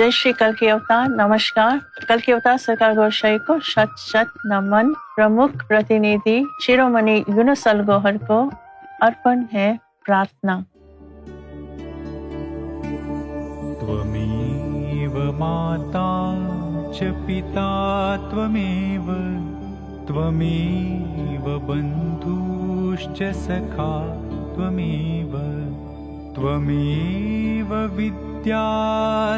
جی شری کل کے نمسکار کے پتا تمے بندوچ سکھا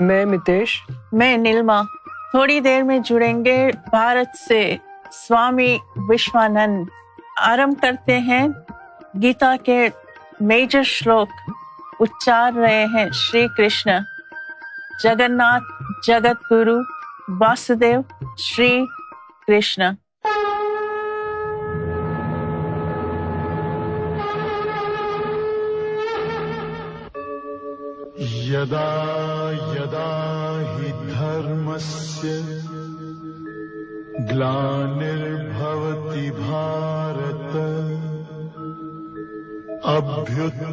میں متیش میں نیلما تھوڑی دیر میں جڑیں گے بھارت سے سوامی وشوانند آرمب کرتے ہیں گیتا کے میجر شلوک اچار رہے ہیں شری کرشن جگن ناتھ جگت گرو واسدیو شری کرشن یدا یدا ہی دھرمس ابتھاندر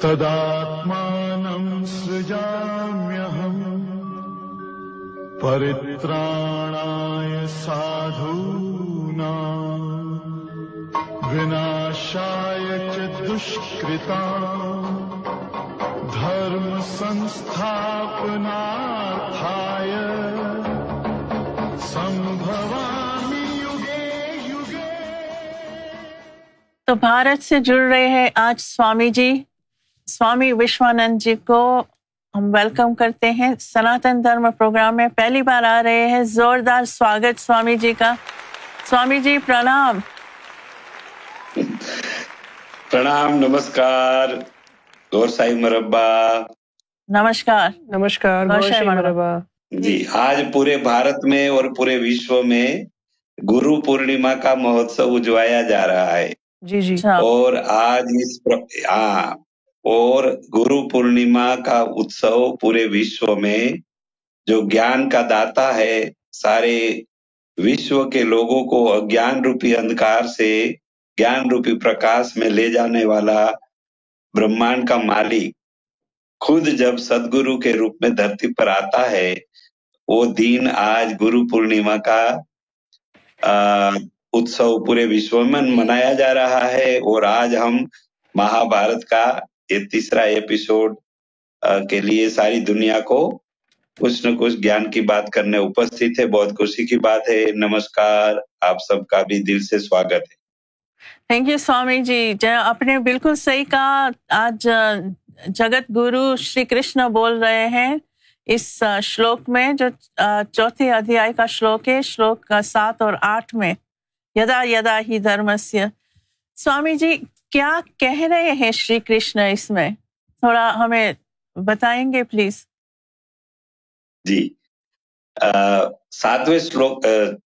تم سم پری ساتھنا درسنا تھا تو بھارت سے جڑ رہے ہیں آج سوامی جی۔ سوامی وشوانند جی کو ہم ویلکم کرتے ہیں۔ سناتن دھرم پروگرام میں پہلی بار آ رہے ہیں۔ زوردار سواگت سوامی جی کا۔ سوامی جی پرنام۔ پرنام نمسکار۔ گور سائی مربع۔ نمسکار۔ نمسکار مربع۔ جی آج پورے بھارت میں اور پورے وشو میں گرو پورنیما کا مہوتسو اجوایا جا رہا ہے۔ جی جی۔ اچھا۔ اور آج اس ہاں اور گرو پورنیما کا اتسو پورے وشو میں جو گیان کا داتا ہے سارے وشو کے لوگوں کو اجان روپی اندکار سے گیان روپی پرکاس میں لے جانے والا برمان کا مالک خود جب صدگرو کے روپ میں دھرتی پر آتا ہے وہ دین آج گرو پورنیما کا اتسو پورے وشو میں منایا جا رہا ہے اور آج ہم مہا بھارت کا یہ تیسرا ایپیسوڈ کے لیے ساری دنیا کو کچھ نہ کچھ گیان کی بات کرنے اپستھت ہے بہت خوشی کی بات ہے نمسکار آپ سب کا بھی دل سے سواگت ہے تھینک یو سوامی جی آپ نے بالکل صحیح کہا آج جگت گرو شری کرشن بول رہے ہیں اس شلوک میں جو چوتھے ادھیائے کا شلوک ہے شلوک سات اور آٹھ میں یدا یدا ہی دھرمسیہ سوامی جی کیا کہہ رہے ہیں شری کرشن اس میں؟ تھوڑا ہمیں بتائیں گے پلیز۔ جی ساتویں شلوک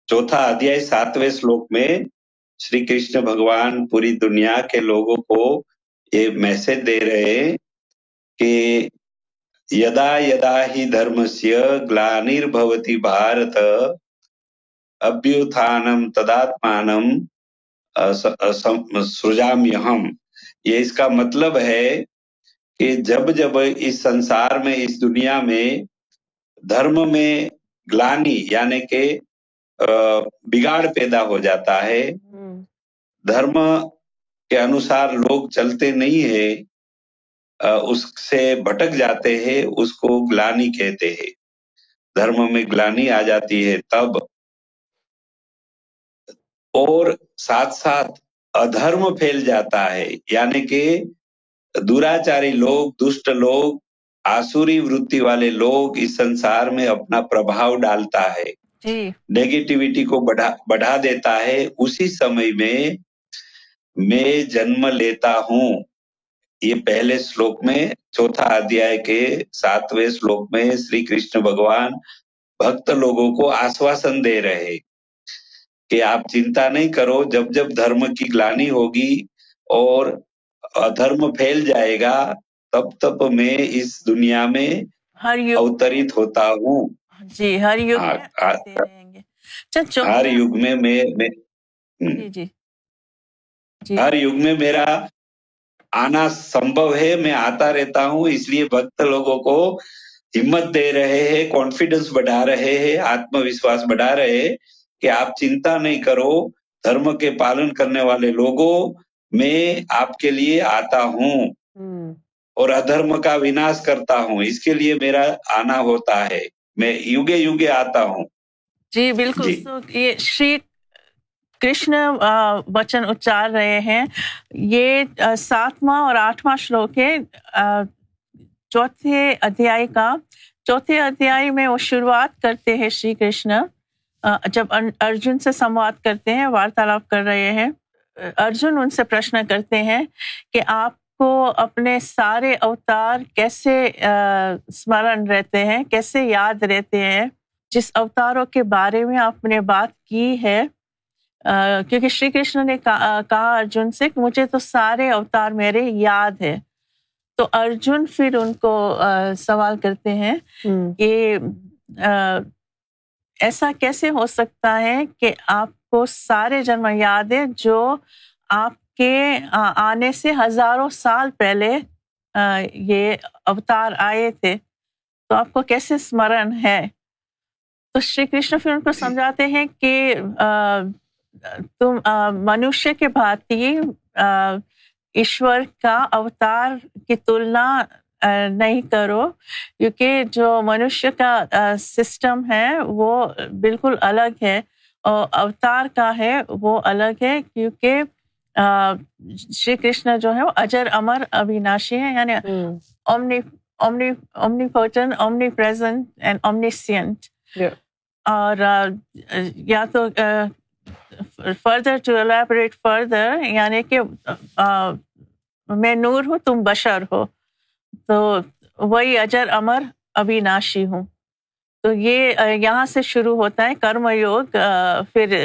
چوتھا ادھیائی ساتویں شلوک میں شری کرشن بھگوان پوری دنیا کے لوگوں کو یہ میسج دے رہے ہیں کہ یدا یدا ہی دھرمسیہ گلانیر بھوتی بھارت۔ ابیوتھانم تداتمانم سرجام یہم یہ اس کا مطلب ہے کہ جب جب اس سنسار میں اس دنیا میں دھرم میں گلانی یعنی کہ بگاڑ پیدا ہو جاتا ہے دھرم کے انوسار لوگ چلتے نہیں ہے اس سے بھٹک جاتے ہیں اس کو گلانی کہتے ہیں دھرم میں گلانی آ جاتی ہے تب اور ساتھ ساتھ ادھرم پھیل جاتا ہے۔ یعنی کہ دوراچاری لوگ دشٹ لوگ آسوری وتی والے لوگ اس سنسار میں اپنا پربھاؤ ڈالتا ہے۔ جی۔ نیگیٹیوٹی کو بڑھا بڑھا دیتا ہے۔ اسی سمے میں میں جنم لیتا ہوں۔ یہ پہلے شلوک میں چوتھا ادیا کے ساتویں شلوک میں شری کرشن بھگوان بھکت لوگوں کو آشواسن دے رہے۔ کہ آپ چنتا نہیں کرو جب جب دھرم کی گلانی ہوگی اور دھرم پھیل جائے گا تب تب میں اس دنیا میں اوترت ہوتا ہوں۔ جی ہر یوگ ہاں، ہر یگ میں ہر یگ میں میرا آنا سمبھو ہے میں آتا رہتا ہوں اس لیے بھکت لوگوں کو ہمت دے رہے ہیں کانفیڈنس بڑھا رہے ہیں آتم وشواس بڑھا رہے ہیں۔ کہ آپ چنتا نہیں کرو دھرم کے پالن کرنے والے لوگوں میں آپ کے لیے آتا ہوں اور ادھرم کا وناش کرتا ہوں۔ اس کے لیے میرا آنا ہوتا ہے۔ میں یوگے یوگے آتا ہوں۔ جی بالکل۔ جی۔ یہ شری کرشن وچن اچار رہے ہیں۔ یہ ساتواں اور آٹھواں شلوک ہے۔ چوتھے ادھیائی کا۔ چوتھے ادھیائی میں وہ شروعات کرتے ہیں شری کرشن۔ جب ارجن سے سموات کرتے ہیں وارتالاب کر رہے ہیں ارجن ان سے پرشن کرتے ہیں کہ آپ کو اپنے سارے اوتار کیسے سمرن رہتے ہیں کیسے یاد رہتے ہیں جس اوتاروں کے بارے میں آپ نے بات کی ہے۔ کیونکہ شری کرشن نے کہا ارجن سے کہ مجھے تو سارے اوتار میرے یاد ہے تو ارجن پھر ان کو سوال کرتے ہیں کہ ایسا کیسے ہو سکتا ہے کہ آپ کو سارے جنم یاد جو آپ کے آنے سے ہزاروں سال پہلے یہ اوتار آئے تھے تو آپ کو کیسے سمرن ہے؟ تو شری کرشن پھر ان کو جی۔ سمجھاتے ہیں کہ تم منوشیہ کے بھاتی ایشور کا اوتار کی تلنا نہیں کرو۔ کیونکہ جو منشیہ کا سسٹم ہے وہ بالکل الگ ہے۔ اور اوتار کا ہے وہ الگ ہے۔ کیونکہ شری کرشن جو ہے وہ اجر امر ابھیناشی ہے یعنی omni omni omnipotent omnipresent and omniscient اور یا تو فردر ٹو الیبریٹ فردر یعنی کہ میں نور ہوں تم بشر ہو۔ تو وہی اجر، امر ابھی ناشی ہوں۔ تو یہ یہاں سے شروع ہوتا ہے کرم یوگ پھر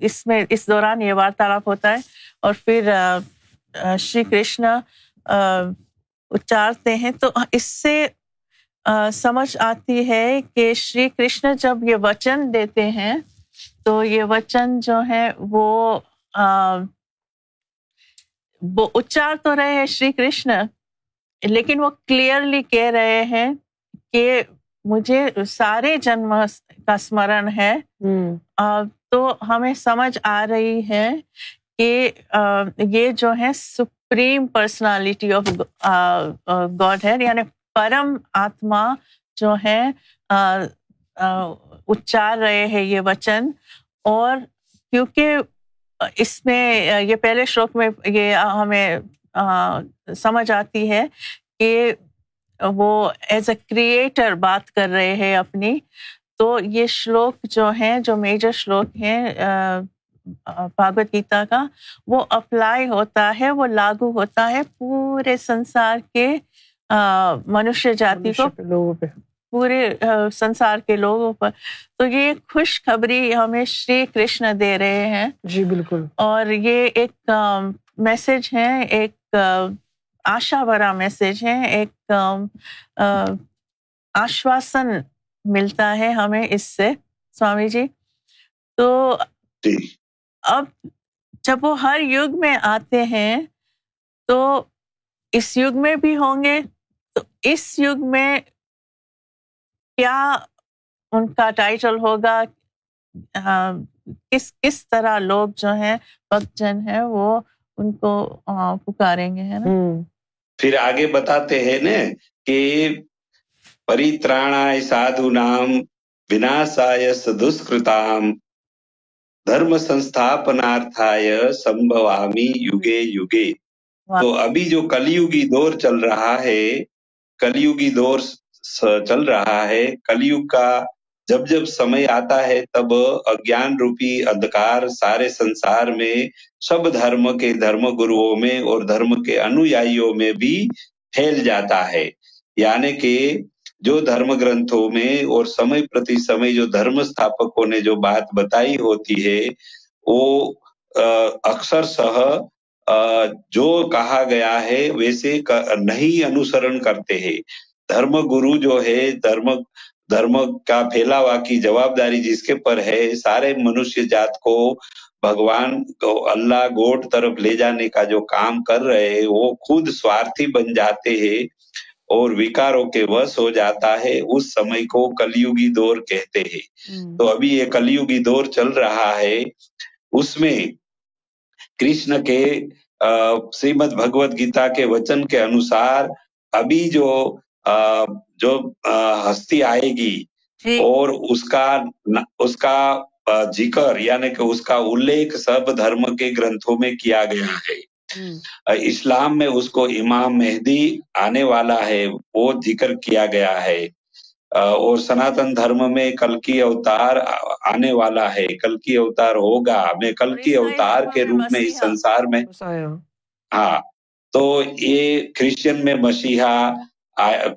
اس میں، اس دوران یہ وارتالاپ ہوتا ہے اور پھر شری کرشن اچارتے ہیں۔ تو اس سے سمجھ آتی ہے کہ شری کرشن جب یہ وچن دیتے ہیں، تو یہ وچن جو ہے وہ اچار تو رہے ہیں شری کرشن لیکن وہ کلیئرلی کہہ رہے ہیں کہ مجھے سارے جنم کا سمرن ہے۔ تو ہمیں سمجھ آ رہی ہے کہ یہ جو ہے سپریم پرسنالٹی آف گاڈ ہے۔ یعنی پرم آتما جو ہے اچار رہے ہیں یہ وچن۔ اور کیونکہ اس میں یہ پہلے شلوک میں یہ ہمیں سمجھ آتی ہے کہ وہ ایز اے کریٹر بات کر رہے ہیں اپنی تو یہ شلوک جو ہیں جو میجر شلوک ہیں بھاگوت گیتا کا وہ اپلائی ہوتا ہے وہ لاگو ہوتا ہے پورے سنسار کے منشیہ جاتی کو لوگوں پہ۔ پورے سنسار کے لوگوں پر۔ تو یہ خوشخبری ہمیں شری کرشن دے رہے ہیں۔ جی بالکل۔ اور یہ ایک میسج ہے ایک آشا بھرا میسج ہے ایک آشواسن ملتا ہے ہمیں اس سے سوامی جی۔ تو جی۔ اب جب وہ ہر یگ میں آتے ہیں تو اس یگ میں بھی ہوں گے۔ تو اس یگ میں کیا ان کا ٹائٹل ہوگا؟ کس کس طرح لوگ جو ہیں بھکت جن ہیں وہ ان کو پکاریں گے ہے نا؟ پھر آگے بتاتے ہیں نا کہ پریتراڑا سادھو نام وناسایا سدسکرتام دھرم سنستھاپنارتھایا سمبوامی یوگے۔ یوگے تو ابھی جو کلیوگی دور چل رہا ہے کلیوگی دور چل رہا ہے کلیوگ کا جب جب سمے آتا ہے تب اجان روپی اندکار سارے سنسار میں، سب دھرم کے دھرم گرووں میں اور دھرم کے انویائیوں میں بھی پھیل جاتا ہے۔ یعنی کہ جو دھرم گرنتھوں میں اور سمے پرتی سمے جو دھرم استھاپکوں نے جو بات بتائی ہوتی ہے، وہ اکثر سہ جو کہا گیا ہے، ویسے نہیں انوسرن کرتے ہیں۔ دھرم گرو جو ہے، دھرم دھرم کا پھیلاوا کی جواب داری جس کے پر ہے سارے منشیہ جات کو بھگوان کو اللہ گوٹ طرف لے جانے کا جو کام کر رہے ہیں وہ خود سوارتھی بن جاتے ہیں اور وکاروں کے وس ہو جاتا ہے اس سمے کو کلیوگی دور کہتے ہیں۔ تو ابھی یہ کلیوگی دور چل رہا ہے۔ اس میں کرشن کے سریمد بھگوت گیتا کے وچن کے انوسار ابھی جو جو ہستی آئے گی اور اس کا اس کا ذکر یعنی کہ اس کا الیکھ سب دھرم کے گرنتھوں میں کیا گیا ہے۔ اسلام میں اس کو امام مہدی آنے والا ہے وہ ذکر کیا گیا ہے۔ اور سناتن دھرم میں کل کی اوتار آنے والا ہے۔ کل کی اوتار ہوگا۔ میں کل کی اوتار کے روپ میں اس سنسار میں۔ ہاں۔ تو یہ کرسچن میں مسیحا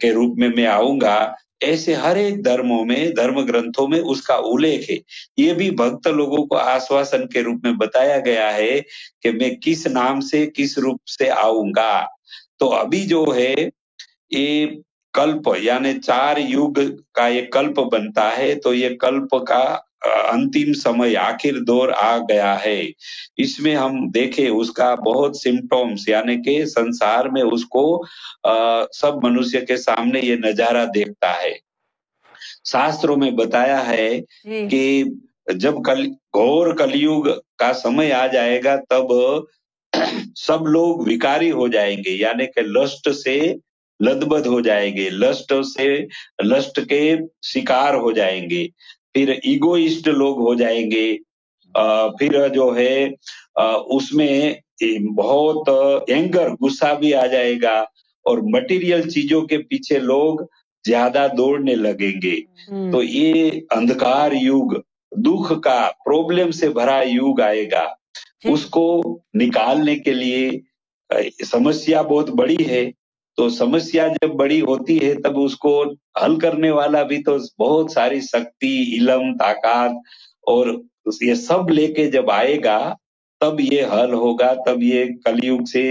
کے روپ میں میں آؤں گا، ایسے ہر ایک دھرموں میں، دھرم گرنتھوں میں اس کا الیکھ ہے۔ یہ بھی بھکت لوگوں کو آشواسن کے روپ میں بتایا گیا ہے کہ میں کس نام سے، کس روپ سے آؤں گا۔ تو ابھی جو ہے، یہ کلپ یعنی چار یوگ کا یہ کلپ بنتا ہے۔ تو یہ کلپ کا انتیم سمے آخر دور آ گیا ہے۔ اس میں ہم دیکھیں اس کا بہت سمٹومس یعنی کہ سنسار میں اس کو سب منوشیہ کے سامنے یہ نظارہ دیکھتا ہے۔ شاستروں میں بتایا ہے جی۔ کہ جب کل گھور کلیوگ کا سمے آ جائے گا تب سب لوگ وکاری ہو جائیں گے یعنی کہ لسٹ سے لدبد ہو جائیں گے لسٹ سے لسٹ کے شکار ہو جائیں گے۔ پھر ایگوئسٹ لوگ ہو جائیں گے۔ پھر جو ہے اس میں بہت اینگر گسا بھی آ جائے گا اور مٹیریل چیزوں کے پیچھے لوگ زیادہ دوڑنے لگیں گے۔ تو یہ اندھکار یوگ دکھ کا پرابلم سے بھرا یوگ آئے گا۔ جی۔ اس کو نکالنے کے لیے سمسیا بہت بڑی ہے۔ تو سمسیا جب بڑی ہوتی ہے تب اس کو حل کرنے والا بھی تو بہت ساری سختی علم طاقت اور یہ سب لے کے جب آئے گا تب یہ حل ہوگا تب یہ کلیوگ سے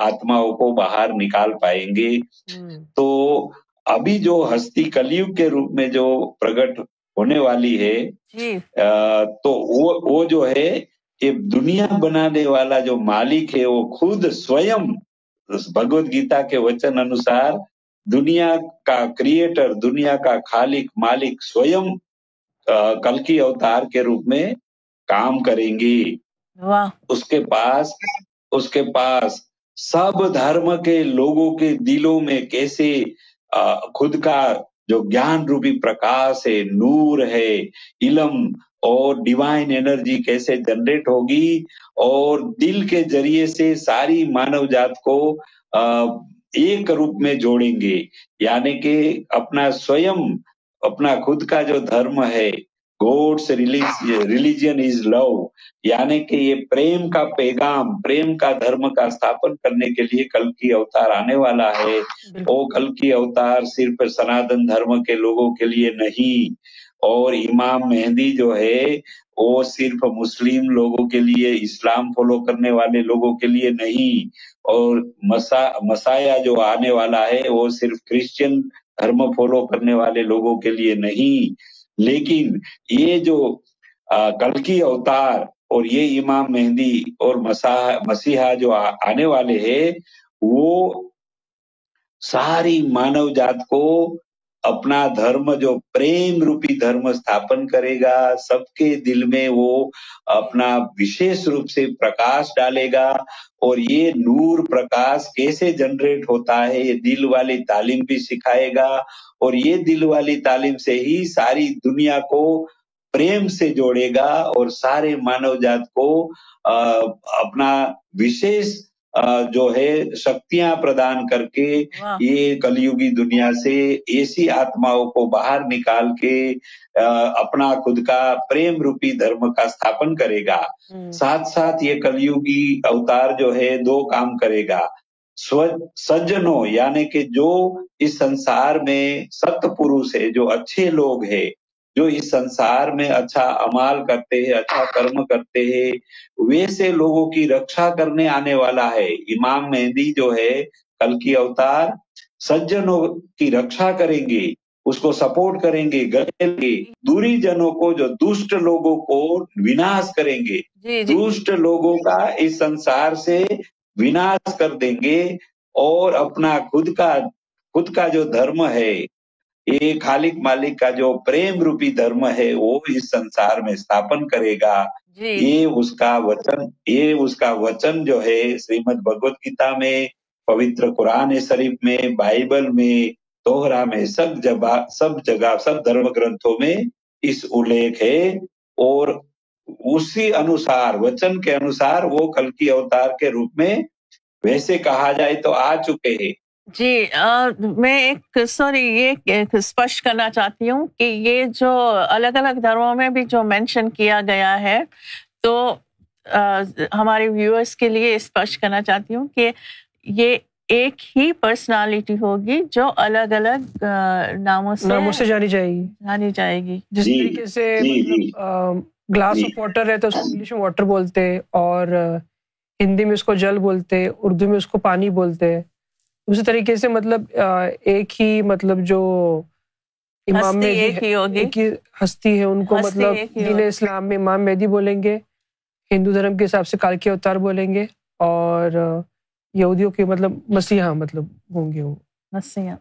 آتماؤں کو باہر نکال پائیں گے۔ تو ابھی جو ہستی کلیوگ کے روپ میں جو پرگٹ ہونے والی ہے جی۔ تو وہ جو ہے یہ دنیا بنانے والا جو مالک ہے وہ خود سوئم بھگوت گیتا کے وچن انوسار دنیا کا کریٹر دنیا کا خالق مالک سوئم کل کی اوتار کے روپ میں کام کریں گی۔ اس کے پاس اس کے پاس سب دھرم کے لوگوں کے دلوں میں کیسے خود کا جو گیان روپی پرکاش ہے نور ہے علم اور ڈیوائن انرجی کیسے جنریٹ ہوگی اور دل کے ذریعے سے ساری مانو جات کو ایک روپ میں جوڑیں گے۔ یعنی کہ اپنا سویم اپنا خود کا جو دھرم ہے گوڈس ریلیجن از لو۔ یعنی کہ یہ پریم کا پیغام پریم کا دھرم کا استھاپن کرنے کے لیے کل کی اوتار آنے والا ہے۔ وہ کل کی اوتار صرف سناتن دھرم کے لوگوں کے لیے نہیں۔ اور امام مہدی جو ہے، وہ صرف مسلم لوگوں کے لیے، اسلام فالو کرنے والے لوگوں کے لیے نہیں، اور مسا مسایا جو آنے والا ہے، وہ صرف کرسچن دھرم فالو کرنے والے لوگوں کے لیے نہیں۔ لیکن یہ جو کل کی اوتار اور یہ امام مہندی اور مسیحا جو آنے والے ہیں، وہ ساری مانو جات کو اپنا دھرم جو پریم روپی دھرم ستھاپن کرے گا، سب کے دل میں وہ اپنا وشیش روپ سے پرکاش ڈالے گا۔ اور یہ نور پرکاش کیسے جنریٹ ہوتا ہے، یہ دل والی تعلیم بھی سکھائے گا۔ اور یہ دل والی تعلیم سے ہی ساری دنیا کو پریم سے جوڑے گا اور سارے مانو جات کو اپنا وشیش جو ہے شکتیاں پردان کر کے یہ کلیوگی دنیا سے ایسی آتماؤں کو باہر نکال کے اپنا خود کا پریم روپی دھرم کا استھاپن کرے گا۔ ساتھ ساتھ یہ کلیوگی اوتار جو ہے دو کام کرے گا۔ سجنوں یعنی کہ جو اس سنسار میں ست پروش ہے جو اچھے لوگ ہیں جو اس سنسار میں اچھا امال کرتے ہیں اچھا کرم کرتے ہیں ویسے لوگوں کی رکشا کرنے آنے والا ہے۔ امام مہندی جو ہے کل کی اوتار سجنوں کی رکشا کریں گے اس کو سپورٹ کریں گے گلیں گے۔ دوری جنوں کو جو دشٹ لوگوں کو وناش کریں گے۔ جی, جی۔ لوگوں کا اس سنسار سے وناش کر دیں گے اور اپنا خود کا خود کا جو دھرم ہے ایک خالق مالک کا جو پریم روپی دھرم ہے وہ اس سنسار میں استھاپن کرے گا۔ جی۔ یہ اس کا وچن یہ اس کا وچن جو ہے شریمد بھگوت گیتا میں پوتر قرآن شریف میں بائبل میں دوہرا میں سب جگہ سب جگہ سب دھرم گرنتھوں میں اس الیکھ ہے۔ اور اسی انوسار وچن کے انوسار وہ کلکی اوتار کے روپ میں ویسے کہا جائے تو آ چکے ہیں۔ جی میں ایک سوری یہ اسپشٹ کرنا چاہتی ہوں کہ یہ جو الگ الگ دھرموں میں بھی جو مینشن کیا گیا ہے تو ہمارے ویورس کے لیے اسپشٹ کرنا چاہتی ہوں کہ یہ ایک ہی پرسنالٹی ہوگی جو الگ الگ ناموں سے ناموں سے جانی جائے گی۔ جانی جائے گی۔ جس جی، طریقے سے گلاس آف واٹر ہے تو اس کو انگلش میں واٹر بولتے اور ہندی میں اس کو جل بولتے اردو میں اس کو پانی بولتے اسی طریقے سے مطلب ایک ہی مطلب جو امام مہدی کی ہستی ہے ان کو مطلب دین اسلام میں امام مہدی بولیں گے ہندو دھرم کے حساب سے کالکی اوتار بولیں گے اور یہودیوں کے مطلب مسیحا مطلب ہوں گے وہ۔ مسیحا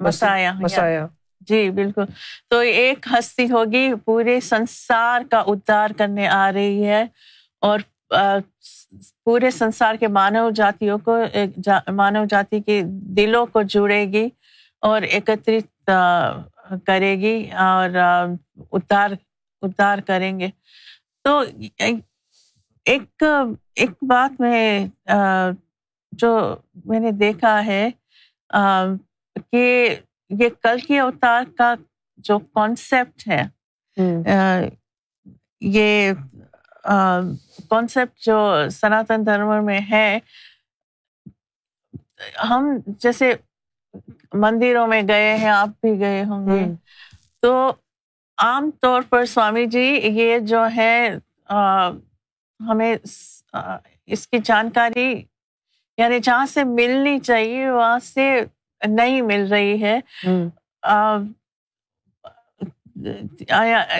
مسایا جی بالکل۔ تو ایک ہستی ہوگی پورے سنسار کا اتار کرنے آ رہی ہے اور پورے سنسار کے مانو جاتیوں کو مانو جاتی کے دلوں کو جڑے گی اور ایکترت کرے گی اور اتار اتار کریں گے۔ تو ایک ایک بات میں جو میں نے دیکھا ہے کہ یہ کل کے اوتار کا جو کانسیپٹ ہے یہ کانسیپٹ جو سناتن دھرم میں ہے ہم جیسے مندروں میں گئے ہیں آپ بھی گئے ہوں گے۔ تو عام طور پر سوامی جی یہ جو ہے ہمیں اس کی جانکاری یعنی جہاں سے ملنی چاہیے وہاں سے نہیں مل رہی ہے۔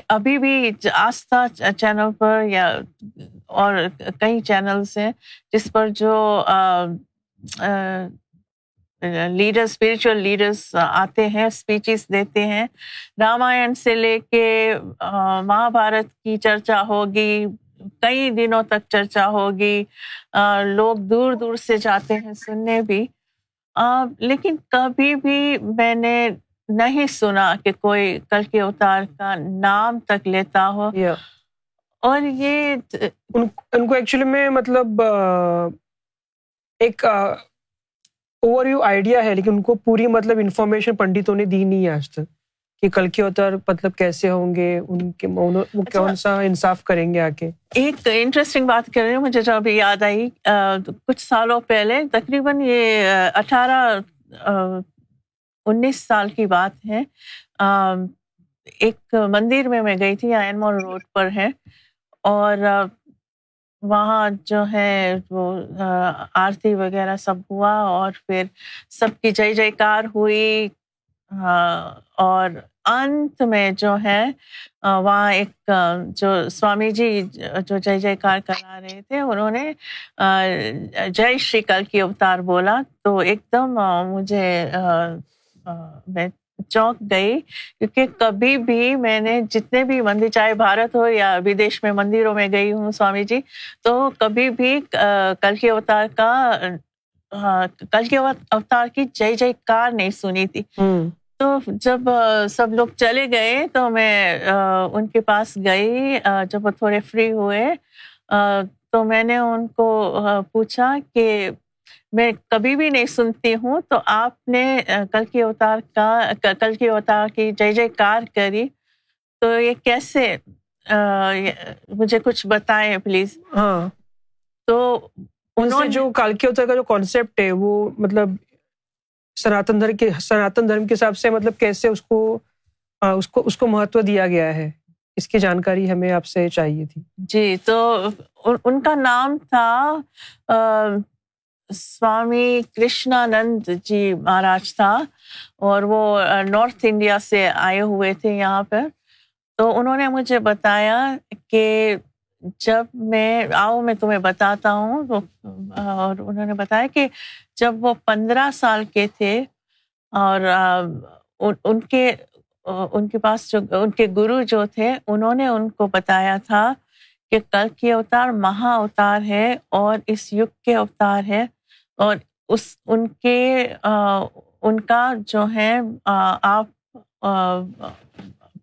ابھی بھی آستھا چینل پر یا اور کئی چینلس ہیں جس پر جو لیڈر اسپریچل لیڈرس آتے ہیں اسپیچز دیتے ہیں۔ رامائن سے لے کے مہا بھارت کی چرچا ہوگی، کئی دنوں تک چرچا ہوگی۔ لوگ دور دور سے جاتے ہیں سننے بھی۔ لیکن کبھی بھی میں نے نہیں سنا کہ کوئی کل کے اوتار کا نام تک لیتا ہو۔ اور یہ ان کو ایکچولی میں مطلب ایک اوور یو آئیڈیا ہے لیکن ان کو پوری مطلب انفارمیشن پنڈتوں نے دی نہیں ہے آج تک کہ کل کے اوتار مطلب کیسے ہوں گے ان کے اچھا، کون سا انصاف کریں گے آ کے ایک انٹرسٹنگ بات کر رہی ہوں مجھے جب یاد آئی کچھ سالوں پہلے تقریباً یہ اٹھارہ انیس سال کی بات ہے۔ ایک مندر میں میں گئی تھی آئن مال روڈ پر ہے۔ اور وہاں جو ہے وہ آرتی وغیرہ سب ہوا اور پھر سب کی جے جے کار ہوئی۔ اور انت میں جو ہے وہاں ایک جو سوامی جی جو جے جے کار کرا رہے تھے، انہوں نے جے شری کل کی اوتار بولا۔ تو ایک دم مجھے ہاں، میں چونک گئی کیونکہ کبھی بھی میں نے جتنے بھی مندر چاہے بھارت ہو یا ودیش میں مندروں میں گئی ہوں سوامی جی تو کبھی بھی کل کے اوتار کا ہاں، کل کے اوتار کی جے جے کار نہیں سنی تھی۔ تو جب سب لوگ چلے گئے تو میں ان کے پاس گئی جب وہ تھوڑے فری ہوئے تو میں نے ان کو پوچھا کہ میں کبھی بھی نہیں سنتی ہوں تو آپ نے کل کے اوتار کا کل کے اوتار کی جے جے کار کری تو یہ کیسے مجھے کچھ بتائیں پلیز؟ ہاں۔ تو انہوں نے جو کل کے اوتار کا جو کانسیپٹ ہے وہ مطلب سناتن دھرم کے سناتن دھرم کے حساب سے مطلب کیسے اس کو اس کو اس کو مہتو دیا گیا ہے؟ اس کی جانکاری ہمیں آپ سے چاہیے تھی۔ جی تو ان کا نام تھا سوامی کرشنانند جی مہاراج تھا اور وہ نارتھ انڈیا سے آئے ہوئے تھے یہاں پر۔ تو انہوں نے مجھے بتایا کہ جب میں، آؤ میں تمہیں بتاتا ہوں۔ اور انہوں نے بتایا کہ جب وہ پندرہ سال کے تھے اور ان کے ان کے پاس جو، ان کے گرو جو تھے، انہوں نے ان کو بتایا تھا کہ کل کی اوتار مہا اوتار ہے اور اس یگ کے اوتار ہے۔ اور اس ان کے ان کا جو ہے آپ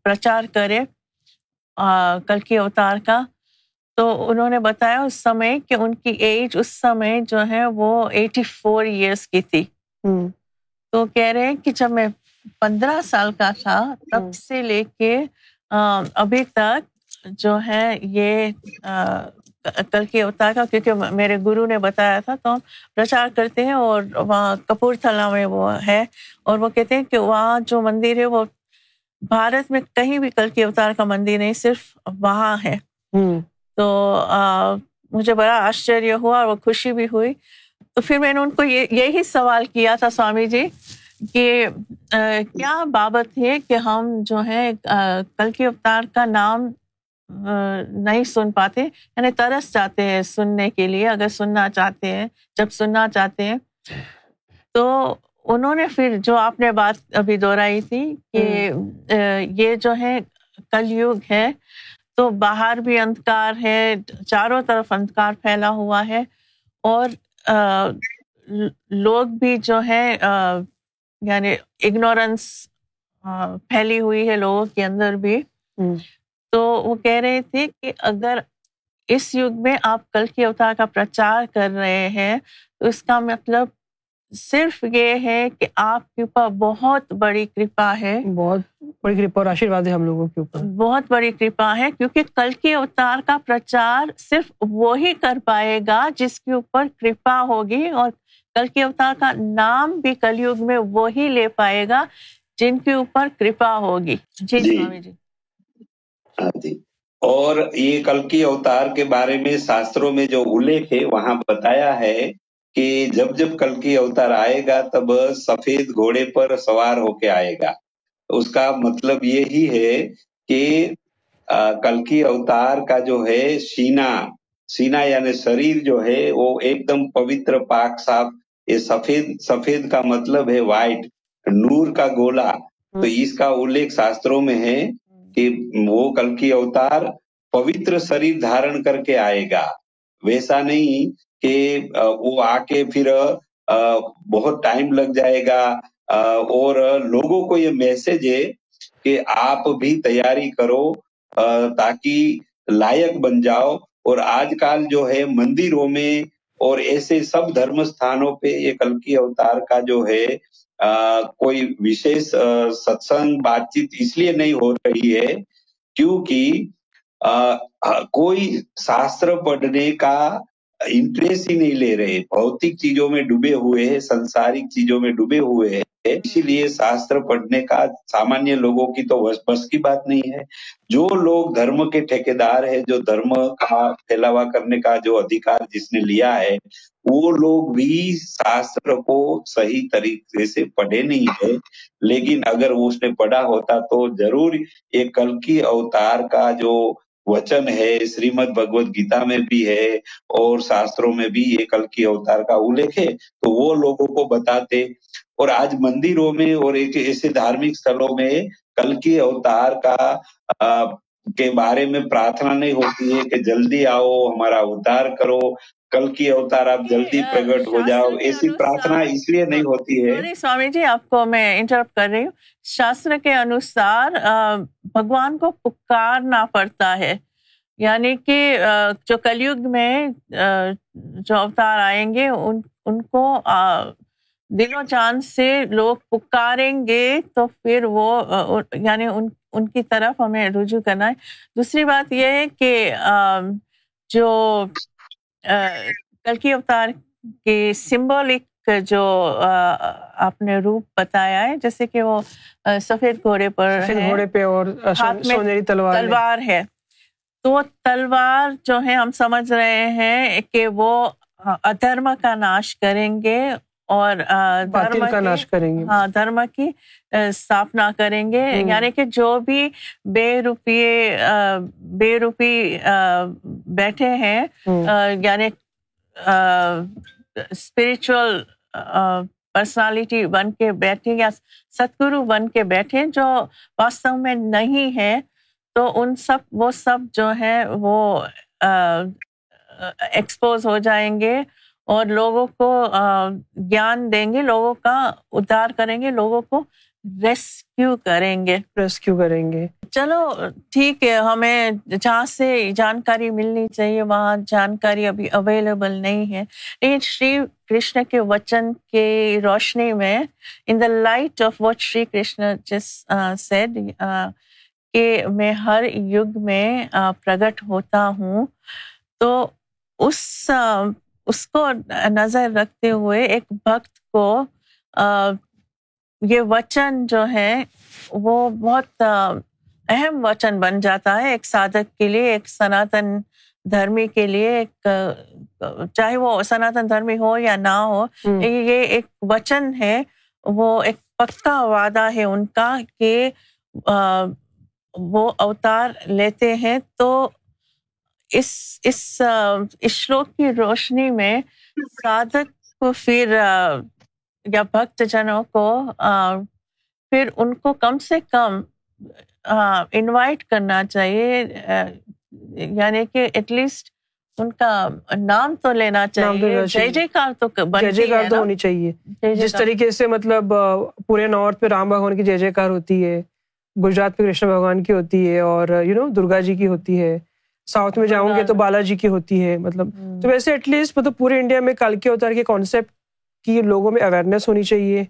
پرچار کرے کل کی اوتار کا۔ تو انہوں نے بتایا اس سمے کہ ان کی ایج اس سمے جو ہے وہ ایٹی فور ایئرس کی تھی۔ تو کہہ رہے ہیں کہ جب میں پندرہ سال کا تھا تب سے لے کے ابھی تک جو ہے یہ کل کی اوتار کا کیونکہ میرے گرو نے بتایا تھا تو ہم پرچار کرتے ہیں اور وہاں کپور تھلا میں وہ ہے اور وہ کہتے ہیں کہ وہاں جو مندر ہے وہ بھارت میں کہیں بھی کل کی اوتار کا مندر نہیں صرف وہاں ہے۔ تو مجھے بڑا آشچر ہوا اور وہ خوشی بھی ہوئی۔ تو پھر میں نے ان کو یہی سوال کیا تھا سوامی جی کہ کیا بابت ہے کہ ہم جو ہے کل کے اوتار کا نام نہیں سن پاتے یعنی ترس جاتے ہیں سننے کے لیے اگر سننا چاہتے ہیں جب سننا چاہتے ہیں۔ تو انہوں نے پھر جو آپ نے بات ابھی دہرائی تھی کہ یہ جو ہے کل یگ ہے تو باہر بھی اندھکار ہے چاروں طرف اندھکار پھیلا ہوا ہے۔ اور لوگ بھی جو ہے یعنی اگنورینس پھیلی ہوئی ہے لوگوں کے اندر بھی۔ تو وہ کہہ رہے تھے کہ اگر اس یگ میں آپ کل کی اوتار کا پرچار کر رہے ہیں تو اس کا مطلب صرف یہ ہے کہ آپ کے اوپر بہت بڑی کرپا ہے۔ بہت بڑی کرپا اور آشیرواد ہے ہم لوگوں کے اوپر۔ بہت بڑی کرپا ہے کیونکہ کل کے اوتار کا پرچار صرف وہی کر پائے گا جس کے اوپر کرپا ہوگی اور کل کے اوتار کا نام بھی کل یگ میں وہی لے پائے گا جن کے اوپر کرپا ہوگی۔ جی جی۔ ہاں جی۔ اور یہ کل کی اوتار کے بارے میں شاستروں میں جو الیکھ ہے وہاں بتایا ہے کہ جب جب کل کی اوتار آئے گا تب سفید گھوڑے پر سوار ہو کے آئے گا۔ اس کا مطلب یہی ہے کہ کل کی اوتار کا جو ہے سینا سینا یعنی شریر جو ہے وہ ایک دم پوتر پاک صاف یہ سفید سفید کا مطلب ہے وائٹ نور کا گولا۔ تو اس کا الیکھ شاستروں میں ہے۔ کہ وہ کل کی اوتار پوتر شریر دھارن کر کے آئے گا۔ ویسا نہیں کہ وہ آ کے پھر بہت ٹائم لگ جائے گا۔ اور لوگوں کو یہ میسج ہے کہ آپ بھی تیاری کرو تاکہ لائق بن جاؤ۔ اور آج کل جو ہے مندروں میں اور ایسے سب دھرم استھانوں پہ یہ کل کی اوتار کا جو ہے کوئی وشیش ستسنگ بات چیت اس لیے نہیں ہو رہی ہے کیونکہ کوئی شاستر پڑھنے کا انٹرسٹ ہی نہیں لے رہے۔ بھوتک چیزوں میں ڈوبے ہوئے ہیں سنسارک چیزوں میں ڈوبے ہوئے ہیں اسی لیے شاستر پڑھنے کا سامانیہ لوگوں کی تو بس کی بات نہیں ہے۔ جو لوگ دھرم کے ٹھیکیدار ہے جو دھرم کا پھیلاوا کرنے کا جو ادھیکار جس نے لیا ہے، وہ لوگ بھی شاستر کو صحیح طریقے سے پڑھے نہیں ہے لیکن اگر وہ اس نے پڑھا ہوتا تو ضرور یہ کل کی اوتار کا جو وچن ہے، شریمد بھگوت گیتا میں بھی ہے اور شاستروں میں بھی یہ کل کی اوتار کا الیکھ ہے تو وہ لوگوں کو بتاتے۔ اور آج مندروں میں اور ایک ایسے دھارمک استھلوں میں کل کی اوتار کا کے بارے میں پرارتھنا نہیں ہوتی ہے کہ جلدی آؤ ہمارا اوتار کرو۔ کل کی اوتار آپ جلدی پرگٹ ہو جاؤ۔ ایسی پرارتھنا اس لیے نہیں ہوتی ہے۔ سوامی جی آپ کو میں انٹرپٹ کر رہی ہوں۔ شاستر کے انوسار بھگوان کو پکارنا پڑتا ہے۔ یعنی کہ جو کلگ میں جو اوتار آئیں گے ان ان کو دل و چاند سے لوگ پکاریں گے تو پھر وہ یعنی ان ان کی طرف ہمیں رجوع کرنا ہے دوسری بات یہ ہے کہ جو کل کی اوتار کے سمبولک جو آپ نے روپ بتایا ہے جیسے کہ وہ سفید گھوڑے پر گھوڑے پہ اور۔ تلوار ہے تو وہ تلوار جو ہے ہم سمجھ رہے ہیں کہ وہ ادھرم کا ناش کریں گے اور آ، باطل دھرم کا ناش کریں گے۔ ہاں دھرم کی استھاپنا کریں گے۔ یعنی کہ جو بھی بے روپیے بے روپی بیٹھے ہیں یعنی اسپرچل پرسنالٹی بن کے بیٹھے یا ستگرو بن کے بیٹھے جو واستو میں نہیں ہے تو ان سب وہ سب جو ہے وہ ایکسپوز ہو جائیں گے۔ اور لوگوں کو گیان دیں گے لوگوں کا ادھار کریں گے لوگوں کو ریسکیو کریں گے۔ ریسکیو کریں گے۔ چلو ٹھیک ہے ہمیں جہاں سے جانکاری ملنی چاہیے وہاں جانکاری ابھی اویلیبل نہیں ہے۔ لیکن شری کرشن کے وچن کی روشنی میں in the light of what Shri Krishna has said کہ میں ہر یگ میں پرگٹ ہوتا ہوں تو اس اس کو نظر رکھتے ہوئے ایک بھکت کو یہ وچن جو ہے وہ بہت اہم وچن بن جاتا ہے ایک سادھک کے لیے ایک سناتن دھرمی کے لیے ایک چاہے وہ سناتن دھرمی ہو یا نہ ہو یہ ایک وچن ہے وہ ایک پکا وعدہ ہے ان کا کہ وہ اوتار لیتے ہیں تو اس اس شلوک کی روشنی میں سادھک کو پھر یا بھکت جنوں کو پھر ان کو کم سے کم انوائٹ کرنا چاہیے یعنی کہ ایٹ لیسٹ ان کا نام تو لینا چاہیے جے۔ جے کار تو جے جے کار تو ہونی چاہیے جس۔ طریقے سے مطلب پورے نارتھ پہ رام بھگوان کی جے جے کار ہوتی ہے گجرات پہ کرشن بھگوان کی ہوتی ہے اور یو نو درگا جی کی ہوتی ہے ساؤتھ میں جاؤں گے تو بالا جی کی ہوتی ہے مطلب۔ ہم، تو ویسے ایٹ لیسٹ مطلب پورے انڈیا میں کل کے اوتار کے کانسیپٹ کی لوگوں میں اویئرنیس ہونی چاہیے۔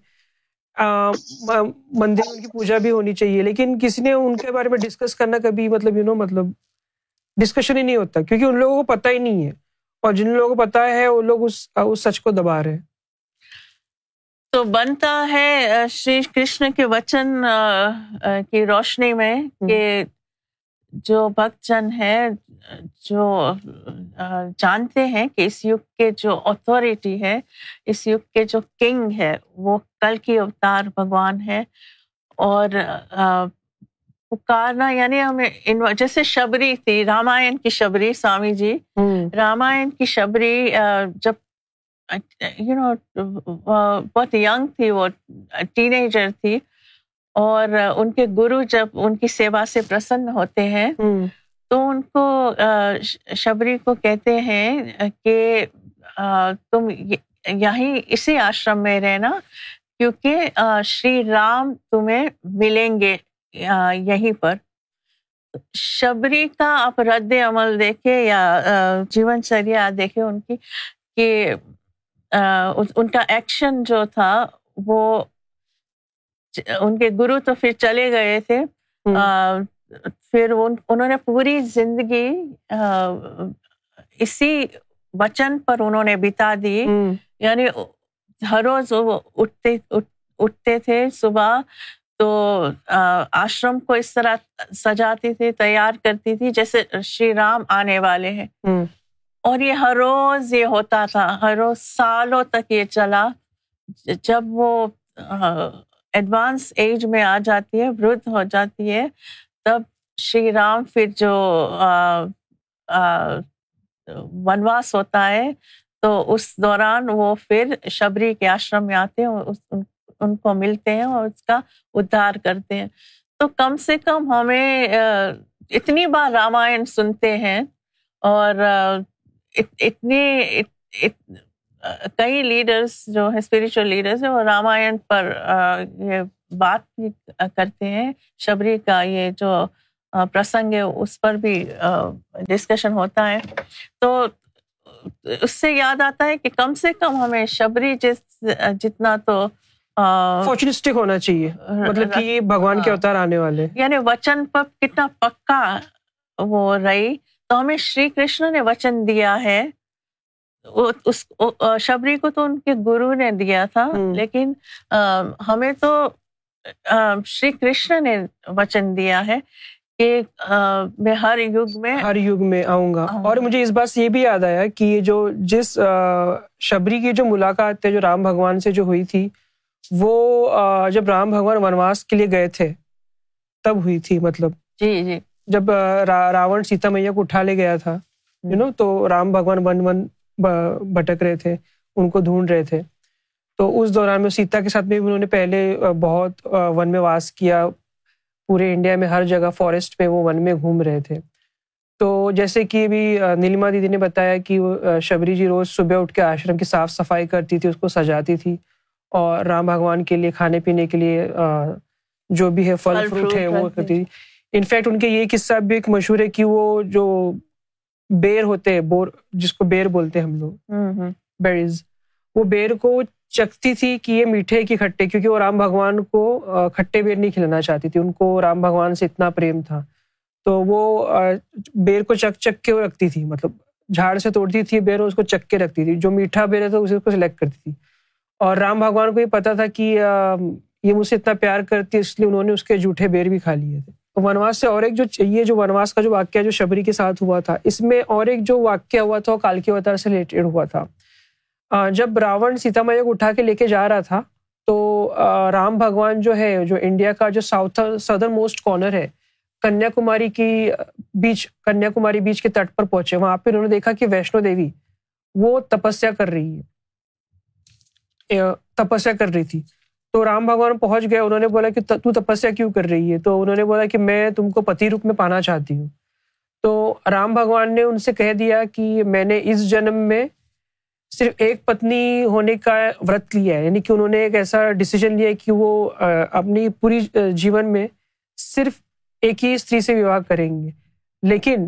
مندر ان کی پوجا بھی ہونی چاہیے لیکن کسی نے ان کے بارے میں ڈسکس کرنا کبھی مطلب یو نو مطلب ڈسکشن ہی نہیں ہوتا کیونکہ ان لوگوں کو پتہ ہی نہیں ہے۔ اور جن لوگوں کو پتا ہے وہ لوگ اس اس سچ کو دبا رہے ہیں۔ تو بنتا ہے شری کرشن کے وچن کی روشنی میں کہ جو بھکت جن ہے جو جانتے ہیں کہ اس یگ کے جو اتھارٹی ہے اس یگ کے جو کنگ ہے وہ کل کی اوتار بھگوان ہے۔ اور پکارنا یعنی ہمیں جیسے شبری تھی رامائن کی شبری سوامی جی۔ رامائن کی شبری جب یو نو بہت ینگ تھی وہ ٹین ایجر تھی۔ اور ان کے گرو جب ان کی سیوا سے پرسن ہوتے ہیں تو ان کو شبری کو کہتے ہیں کہ تم یہ- یہیں اسی آشرم میں رہنا کیونکہ شری رام تمہیں ملیں گے یہیں پر۔ شبری کا آپ رد عمل دیکھے یا جیون چریا دیکھے ان کی کہ ان کا ایکشن جو تھا وہ ان کے گرو تو پھر چلے گئے تھے۔ پھر ان- انہوں نے پوری زندگی اسی وچن پر انہوں نے بتا دی۔ یعنی ہر روز وہ اٹھتے اٹھ- اٹھتے تھے صبح تو آشرم کو اس طرح سجاتی تھی تیار کرتی تھی جیسے شری رام آنے والے ہیں۔ اور یہ ہر روز یہ ہوتا تھا ہر روز سالوں تک یہ چلا۔ جب وہ ایڈوانس ایج میں آ جاتی ہے ورد ہو جاتی ہے، تب شری رام پھر جو ونواس ہوتا ہے، تو اس دوران وہ پھر شبری کے آشرم میں آتے ہیں اس- ان- کو ملتے ہیں اور اس کا ادھار کرتے ہیں۔ تو کم سے کم ہمیں اتنی بار رامائن سنتے ہیں اور اتنی کئی لیڈرز جو ہے اسپریچل لیڈرز ہیں وہ رامائن پر یہ بات بھی کرتے ہیں۔ شبری کا یہ جو پرسنگ ہے اس پر بھی ڈسکشن ہوتا ہے۔ تو اس سے یاد آتا ہے کہ کم سے کم ہمیں شبری جس جتنا تو فارچونسٹک ہونا چاہیے۔ مطلب کہ یہ بھگوان کے ہاں۔ اوتار آنے والے۔ یعنی وچن پر کتنا پکا وہ رہی۔ تو ہمیں شری کرشن نے وچن دیا ہے۔ اس شبری کو تو ان کے گرو نے دیا تھا۔ لیکن ہمیں تو شری کرشن نے وچن دیا ہے کہ میں ہر یگ میں ہر یگ میں آؤں گا اور۔ مجھے اس بات سے یہ بھی یاد آیا کہ یہ جو جس شبری کی جو ملاقات ہے جو رام بھگوان سے جو ہوئی تھی وہ جب رام بھگوان ونواس کے لیے گئے تھے تب ہوئی تھی مطلب جی جی جب راون سیتا میاں کو اٹھا لے گیا تھا یو نو تو رام بھگوان ون ون بھٹک رہے تھے ان کو ڈھونڈ رہے تھے۔ تو اس دوران میں سیتا کے ساتھ بھی انہوں نے پہلے بہت ون میں واس کیا۔ پورے انڈیا میں ہر جگہ فارسٹ میں وہ ون میں گھوم رہے تھے۔ تو جیسے کہ بھی آ، نیلما دیدی نے بتایا کہ شبری جی روز صبح اٹھ کے آشرم کی صاف صفائی کرتی تھی اس کو سجاتی تھی۔ اور رام بھگوان کے لیے کھانے پینے کے لیے جو بھی ہے پھل فروٹ ہے وہ کرتی تھی۔ انفیکٹ ان کے یہ قصہ بھی ایک مشہور ہے کہ وہ جو بیر ہوتے ہیں بور جس کو بیر بولتے ہیں ہم لوگ. بیریز وہ بیر کو چکھتی تھی کہ یہ میٹھے کی کھٹے کیونکہ وہ رام بھگوان کو کھٹے بیر نہیں کھلانا چاہتی تھی ان کو رام بھگوان سے اتنا پریم تھا. تو وہ بیر کو چک چک کے وہ رکھتی تھی مطلب جھاڑ سے توڑتی تھی بیر اس کو چک کے رکھتی تھی. جو میٹھا بیر ہے تو اسے کو سلیکٹ کرتی تھی. اور رام بھگوان کو یہ پتا تھا کہ یہ مجھ سے اتنا پیار کرتی ہے اس لیے انہوں نے اس کے جھوٹے بیر بھی کھا لیے تھے. ونواس سے اور ایک جو یہ جو ونواس کا جو واقعہ جو شبری کے ساتھ ہوا تھا، اس میں اور ایک جو واقعہ ہوا تھا، وہ کالکی اوتار سے ریلیٹڈ ہوا تھا۔ جب راون سیتا میاں کو اٹھا کے لے کے جا رہا تھا، تو رام بھگوان جو ہے، جو انڈیا کا جو ساؤتھ سدرن موسٹ کارنر ہے کنیا کماری کی بیچ کنیا کماری بیچ کے تٹ پر پہنچے۔ وہاں پہ انہوں نے دیکھا کہ ویشنو دیوی، وہ تپسیا کر رہی ہے۔ تپسیا کر رہی تھی۔ تو رام بھگوان پہنچ گئے، انہوں نے بولا کہ تو تپسیا کیوں کر رہی ہے؟ تو انہوں نے بولا کہ میں تم کو پتی روپ میں پانا چاہتی ہوں۔ تو رام بھگوان نے ان سے کہہ دیا کہ میں نے اس جنم میں صرف ایک پتنی ہونے کا ورت لیا ہے۔ یعنی کہ انہوں نے ایک ایسا ڈیسیجن لیا کہ وہ اپنی پوری جیون میں صرف ایک ہی استری سے وواہ کریں گے۔ لیکن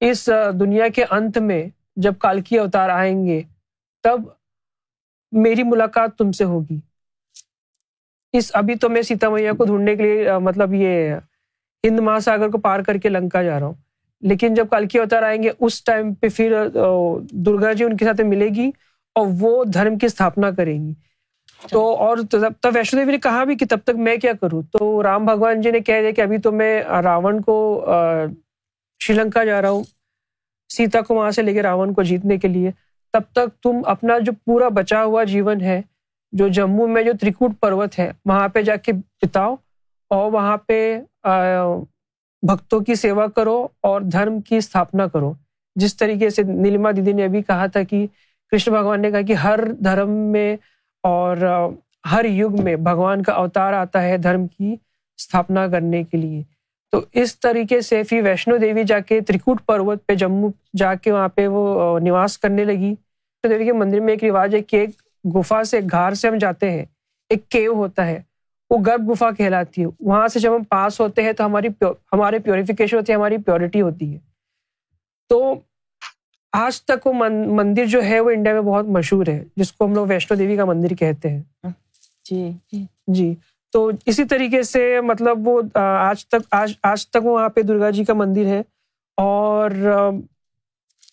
اس دنیا کے انت میں جب کالکی اوتار آئیں گے، تب میری ملاقات تم سے ہوگی۔ اس ابھی تو میں سیتا میاں کو ڈھونڈنے کے لیے مطلب یہ ہند مہاساگر کو پار کر کے لنکا جا رہا ہوں۔ لیکن جب کالکی اوتار آئیں گے، اس ٹائم پہ پھر درگا جی ان کے ساتھ ملے گی اور وہ دھرم کی استھاپنا کریں گی۔ تو اور تب ویشنو دیوی نے کہا بھی کہ تب تک میں کیا کروں؟ تو رام بھگوان جی نے کہہ دیا کہ ابھی تو میں راون کو شری لنکا جا رہا ہوں۔ سیتا کو وہاں سے لے کے راون کو جیتنے کے لیے۔ تب تک تم اپنا جو پورا بچا ہوا جیون ہے جو جموں میں جو ترکوٹ پروت ہے، وہاں پہ جا کے بتاؤ اور وہاں پہ بھکتوں کی سیوا کرو اور دھرم کی استھاپنا کرو۔ جس طریقے سے نیلما دیدی نے ابھی کہا تھا کہ کرشن بھگوان نے کہا کہ ہر دھرم میں اور ہر یگ میں بھگوان کا اوتار آتا ہے دھرم کی استھاپنا کرنے کے لیے۔ تو اس طریقے سے پھر ویشنو دیوی جا کے ترکوٹ پروت پہ جموں جا کے وہاں پہ وہ نواس کرنے لگی۔ ویشنو دیوی کے مندر میں ایک رواج ہے کہ ایک گفا سے گھار سے ہم جاتے ہیں ایک کیو ہوتا ہے وہ گربھ گفا کہلاتی ہے۔ وہاں سے جب ہم پاس ہوتے ہیں تو ہماری ہمارے پیوریفیکیشن ہوتی ہے ہماری پیورٹی ہوتی ہے۔ تو آج تک وہ من- مندر جو ہے وہ انڈیا میں بہت مشہور ہے جس کو ہم لوگ ویشنو دیوی کا مندر کہتے ہیں۔ جی۔ جی۔ تو اسی طریقے سے مطلب وہ آج تک آج آج تک وہاں پہ درگا جی کا مندر ہے اور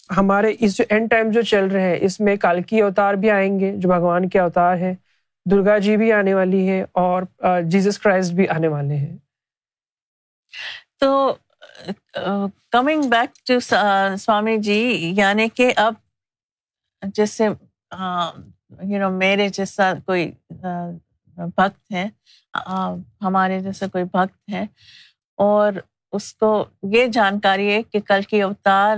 ہمارے اس جو اینڈ ٹائم جو چل رہے ہیں، اس میں کالکی اوتار بھی آئیں گے، جو بھگوان کے اوتار ہیں۔ درگا جی بھی آنے والی ہے اور جیزس کرائسٹ بھی آنے والے ہیں۔ تو coming back to Swami ji یعنی کہ اب جیسے یو نو میرے جیسا کوئی بھکت ہے ہمارے جیسا کوئی بھکت ہے، اور اس کو یہ جانکاری ہے کہ کل کی اوتار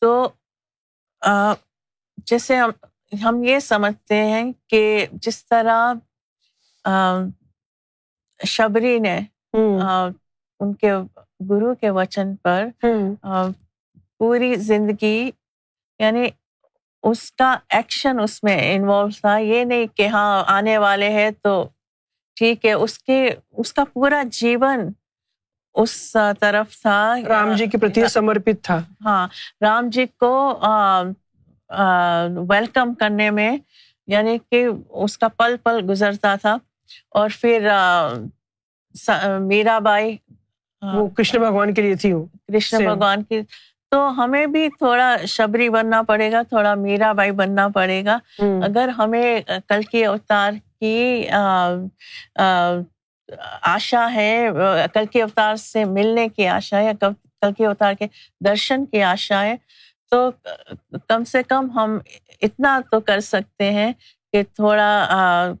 تو جیسے ہم ہم یہ سمجھتے ہیں کہ جس طرح شبری نے ان کے گرو کے وچن پر پوری زندگی یعنی اس کا ایکشن اس میں انوالو تھا۔ یہ نہیں کہ ہاں آنے والے ہیں تو ٹھیک ہے اس کے اس کا پورا جیون اس طرف تھا رام جی کے پرتی سمرپت تھا۔ ہاں رام جی کو ویلکم کرنے میں یعنی کہ اس کا پل پل گزرتا تھا۔ اور پھر میرا بائی وہ کرشن بھگوان کے لیے تھی وہ۔ کرشن. بھگوان کی تو ہمیں بھی تھوڑا شبری بننا پڑے گا تھوڑا میرا بائی بننا پڑے گا۔ اگر ہمیں کل کی اوتار کی آشا ہے کل کے اوتار سے ملنے کی آشا ہے کل کے اوتار کے درشن کی آشا ہے تو کم سے کم ہم اتنا تو کر سکتے ہیں کہ تھوڑا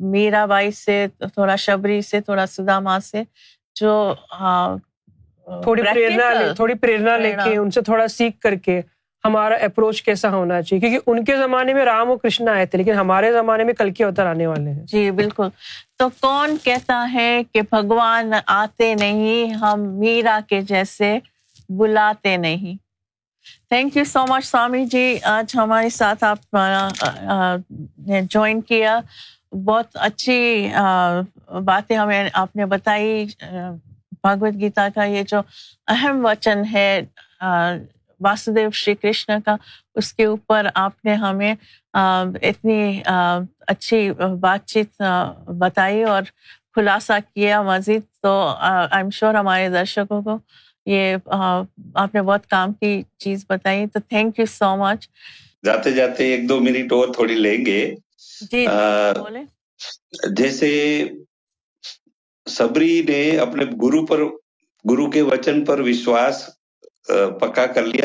میرا بائی سے تھوڑا شبری سے تھوڑا سداما سے جو تھوڑی پریرنا تھوڑی پریرنا لے کے۔ ان سے تھوڑا سیکھ کر کے ہمارا اپروچ کیسا ہونا چاہیے؟ کیونکہ ان کے زمانے میں رام اور کرشن آئے تھے، لیکن ہمارے زمانے میں کل کے اوتار آنے والے ہیں۔ جی بالکل۔ تو کون کہتا ہے کہ بھگوان آتے نہیں، ہم میرا کے جیسے بلاتے نہیں۔ Thank you so much Swami ji آج ہمارے ساتھ آپ نے جوائن کیا۔ بہت اچھی باتیں ہمیں آپ نے بتائی۔ بھگوت گیتا کا یہ جو اہم وچن ہے واسودیو شری کرشن کا اس کے اوپر آپ نے ہمیں اتنی اچھی بات چیت بتائی اور خلاصہ کیا مزید۔ تو آئی ایم شیور ہمارے درشکوں کو یہ آپ نے بہت کام کی چیز بتائی۔ تو تھینک یو سو مچ جاتے جاتے ایک دو منٹ اور تھوڑی لیں گے۔ جی بولے جیسے سبری نے اپنے گرو پر گرو کے وچن پر وشواس پکا کر لیا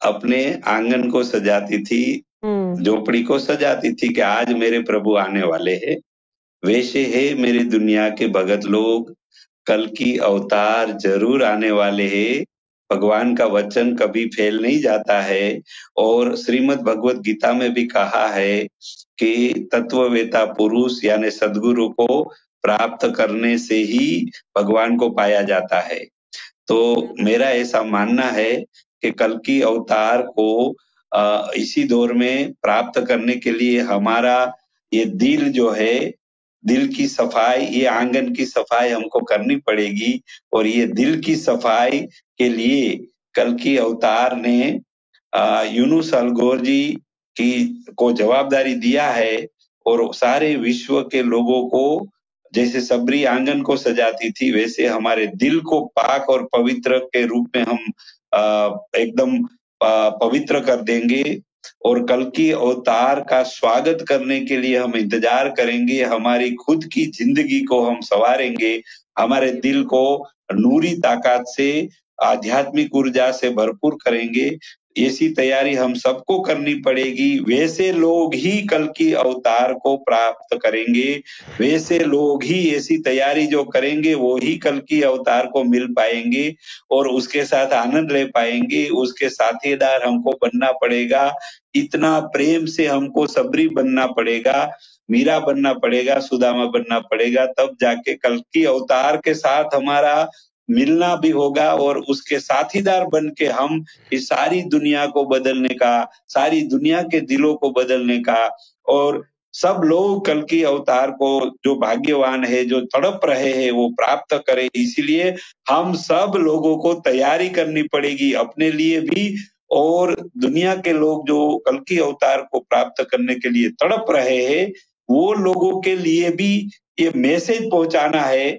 اپنے آنگن کو سجاتی تھی جھوپڑی کو سجاتی تھی کہ آج میرے پربھو آنے والے ہیں۔ ویسے ہے میری دنیا کے بھگت لوگ کل کی اوتار ضرور آنے والے ہیں۔ بھگوان کا وچن کبھی پھیل نہیں جاتا ہے۔ اور تو میرا ایسا ماننا ہے کہ کل کی اوتار کو اسی دور میں پراپت کرنے کے لیے ہمارا یہ دل جو ہے، دل کی صفائی، یہ آنگن کی صفائی ہم کو کرنی پڑے گی اور یہ دل کی صفائی کے لیے کل کی اوتار نے یونس الگور جی کی کو جواب داری دیا ہے اور سارے وشو کے لوگوں کو جیسے سبری آنگن کو سجاتی تھی، ویسے ہمارے دل کو پاک اور پوتر کے روپ میں ہم ایک دم پوتر کر دیں گے۔ اور کل کی اوتار کا سواگت کرنے کے لیے ہم انتظار کریں گے۔ ہماری خود کی زندگی کو ہم سواریں گے۔ ہمارے دل کو نوری طاقت سے، آدھیاتمک ارجا سے بھرپور کریں گے۔ ایسی تیاری ہم سب کو کرنی پڑے گی۔ ویسے لوگ ہی کل کی اوتار کو پراپت کریں گے۔ ویسے لوگ ہی ایسی تیاری جو کریں گے، وہ ہی کل کی اوتار کو مل پائیں گے اور اس کے ساتھ آنند لے پائیں گے۔ اس کے ساتھی دار ہم کو بننا پڑے گا۔ اتنا پریم سے ہم کو سبری بننا پڑے گا، میرا بننا پڑے گا سداما بننا پڑے گا۔ تب جا کے کل کی اوتار کے ساتھ ہمارا ملنا بھی ہوگا اور اس کے ساتھی دار بن کے ہم اس ساری دنیا کو بدلنے کا، ساری دنیا کے دلوں کو بدلنے کا اور سب لوگ کل کی اوتار کو جو بھاگیوان ہے، جو تڑپ رہے ہیں، وہ پراپت کرے اسی لیے ہم سب لوگوں کو تیاری کرنی پڑے گی اپنے لیے بھی اور دنیا کے لوگ جو کل کی اوتار کو پراپت کرنے کے لیے تڑپ رہے ہیں، وہ لوگوں کے لیے بھی یہ میسج پہنچانا ہے۔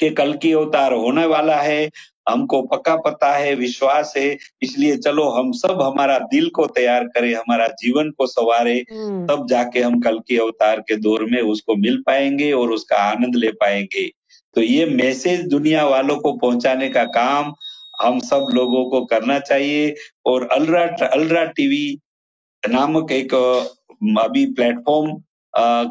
کہ کل کی اوتار ہونے والا ہے ہم کو پکا پتا ہے وشواس ہے اس لیے چلو ہم سب ہمارا دل کو تیار کرے ہمارا جیون کو سوارے تب جا کے ہم کل کے اوتار کے دور میں اس کو مل پائیں گے اور اس کا آنند لے پائیں گے۔ تو یہ میسج دنیا والوں کو پہنچانے کا کام ہم سب لوگوں کو کرنا چاہیے۔ اور الرا الرا ٹی وی نامک ایک ابھی پلیٹ فارم